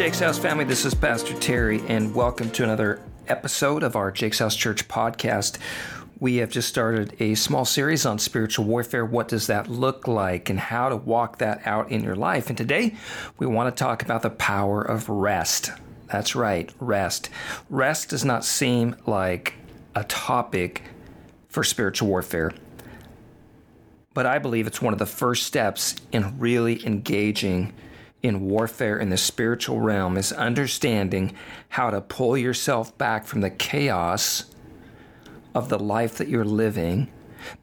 Jake's House family. This is Pastor Terry, and welcome to another episode of our Jake's House Church podcast. We have just started a small series on spiritual warfare. What does that look like, and how to walk that out in your life? And today, we want to talk about the power of rest. That's right, rest. Rest does not seem like a topic for spiritual warfare but I believe it's one of the first steps in really engaging in warfare in the spiritual realm is understanding how to pull yourself back from the chaos of the life that you're living.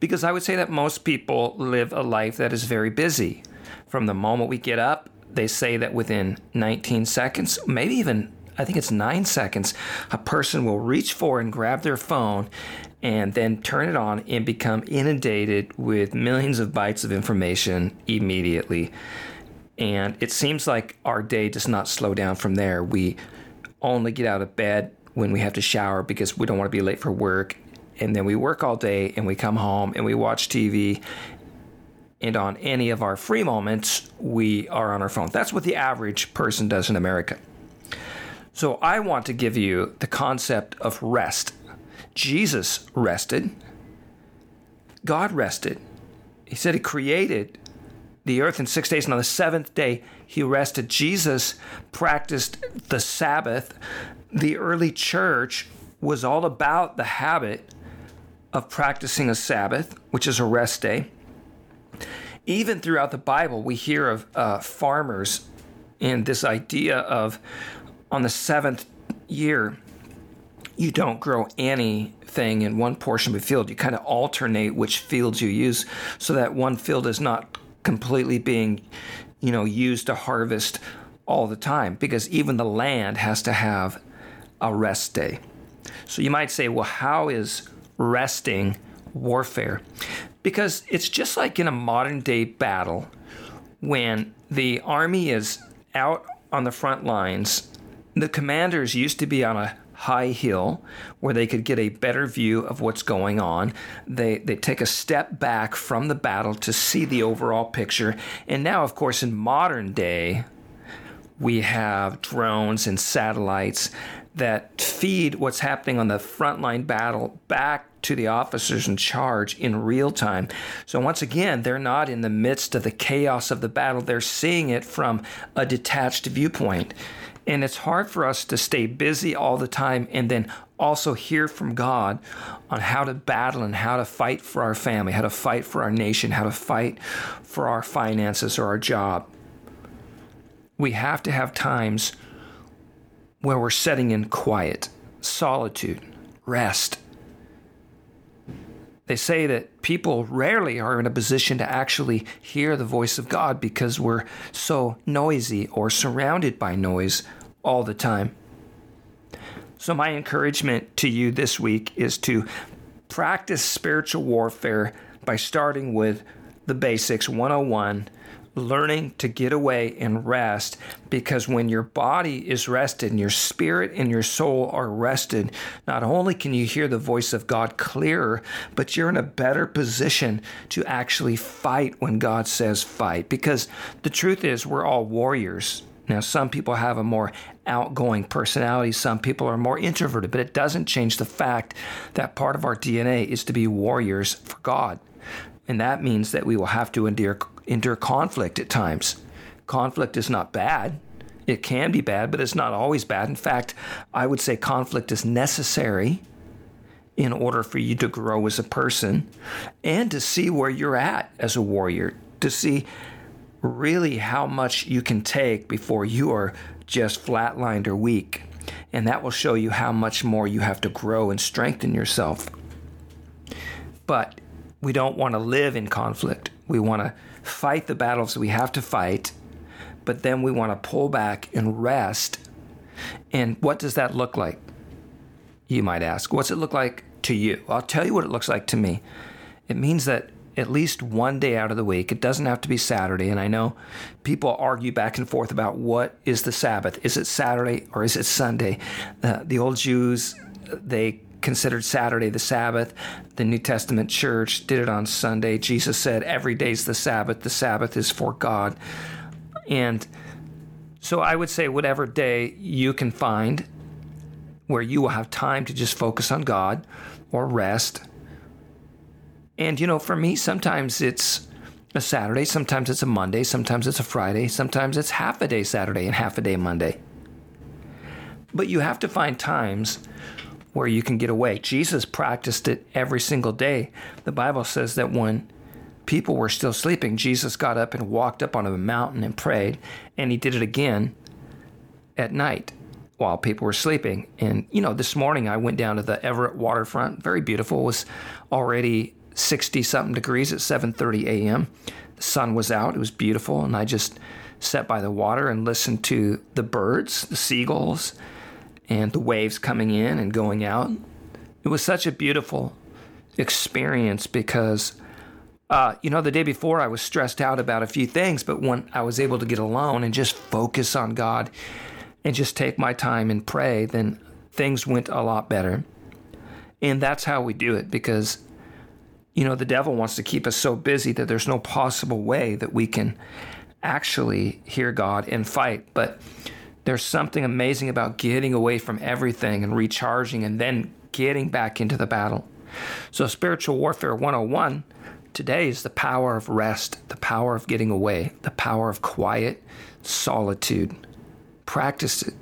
Because I would say that most people live a life that is very busy. From the moment we get up, they say that within 19 seconds, maybe even I think it's nine seconds, a person will reach for and grab their phone and then turn it on and become inundated with millions of bytes of information immediately. And it seems like our day does not slow down from there. We only get out of bed when we have to shower because we don't want to be late for work. And then we work all day and we come home and we watch TV. And on any of our free moments, we are on our phone. That's what the average person does in America. So I want to give you the concept of rest. Jesus rested. God rested. He said he created the earth in six days, and on the seventh day, he rested. Jesus practiced the Sabbath. The early church was all about the habit of practicing a Sabbath, which is a rest day. Even throughout the Bible, we hear of uh, farmers and this idea of on the seventh year, you don't grow anything in one portion of a field. You kind of alternate which fields you use so that one field is not completely being, you know, used to harvest all the time because even the land has to have a rest day. So you might say, well, how is resting warfare? Because it's just like in a modern day battle when the army is out on the front lines, the commanders used to be on a high hill where they could get a better view of what's going on. They they take a step back from the battle to see the overall picture. And now of course in modern day we have drones and satellites that feed what's happening on the frontline battle back to the officers in charge in real time. So, once again, they're not in the midst of the chaos of the battle, they're seeing it from a detached viewpoint. And it's hard for us to stay busy all the time and then also hear from God on how to battle and how to fight for our family, how to fight for our nation, how to fight for our finances or our job. We have to have times where we're setting in quiet, solitude, rest. They say that people rarely are in a position to actually hear the voice of God because we're so noisy or surrounded by noise all the time. So, my encouragement to you this week is to practice spiritual warfare by starting with the basics 101 learning to get away and rest because when your body is rested and your spirit and your soul are rested, not only can you hear the voice of God clearer, but you're in a better position to actually fight when God says fight. Because the truth is, we're all warriors. Now, some people have a more outgoing personality, some people are more introverted, but it doesn't change the fact that part of our DNA is to be warriors for God. And that means that we will have to endure, endure conflict at times. Conflict is not bad. It can be bad, but it's not always bad. In fact, I would say conflict is necessary in order for you to grow as a person and to see where you're at as a warrior, to see really how much you can take before you are just flatlined or weak. And that will show you how much more you have to grow and strengthen yourself. But we don't want to live in conflict. We want to fight the battles we have to fight, but then we want to pull back and rest. And what does that look like? You might ask. What's it look like to you? I'll tell you what it looks like to me. It means that at least one day out of the week. It doesn't have to be Saturday. And I know people argue back and forth about what is the Sabbath. Is it Saturday or is it Sunday? Uh, the old Jews, they considered Saturday the Sabbath. The New Testament church did it on Sunday. Jesus said, Every day's the Sabbath. The Sabbath is for God. And So I would say, whatever day you can find where you will have time to just focus on God or rest. And, you know, for me, sometimes it's a Saturday, sometimes it's a Monday, sometimes it's a Friday, sometimes it's half a day Saturday and half a day Monday. But you have to find times where you can get away. Jesus practiced it every single day. The Bible says that when people were still sleeping, Jesus got up and walked up on a mountain and prayed, and he did it again at night while people were sleeping. And you know, this morning I went down to the Everett waterfront. Very beautiful. It was already 60 something degrees at 7:30 a.m. The sun was out. It was beautiful, and I just sat by the water and listened to the birds, the seagulls, and the waves coming in and going out. It was such a beautiful experience because uh, you know, the day before I was stressed out about a few things, but when I was able to get alone and just focus on God and just take my time and pray, then things went a lot better. And that's how we do it because, you know, the devil wants to keep us so busy that there's no possible way that we can actually hear God and fight. But there's something amazing about getting away from everything and recharging and then getting back into the battle. So, Spiritual Warfare 101 today is the power of rest, the power of getting away, the power of quiet solitude practice it.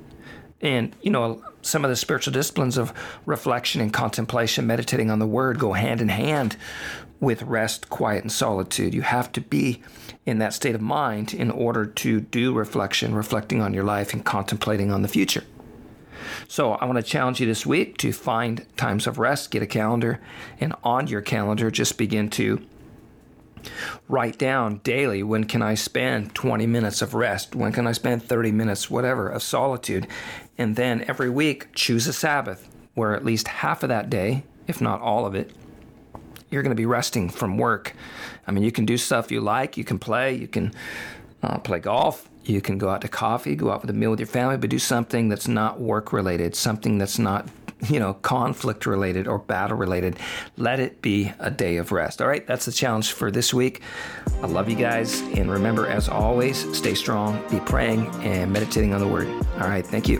And, you know, some of the spiritual disciplines of reflection and contemplation, meditating on the word, go hand in hand with rest, quiet, and solitude. You have to be in that state of mind in order to do reflection, reflecting on your life and contemplating on the future. So, I want to challenge you this week to find times of rest, get a calendar, and on your calendar, just begin to Write down daily when can I spend 20 minutes of rest? When can I spend 30 minutes, whatever, of solitude? And then every week, choose a Sabbath where at least half of that day, if not all of it, you're going to be resting from work. I mean, you can do stuff you like, you can play, you can uh, play golf, you can go out to coffee, go out with a meal with your family, but do something that's not work related, something that's not you know, conflict related or battle related. Let it be a day of rest. All right, that's the challenge for this week. I love you guys. And remember, as always, stay strong, be praying, and meditating on the word. All right, thank you.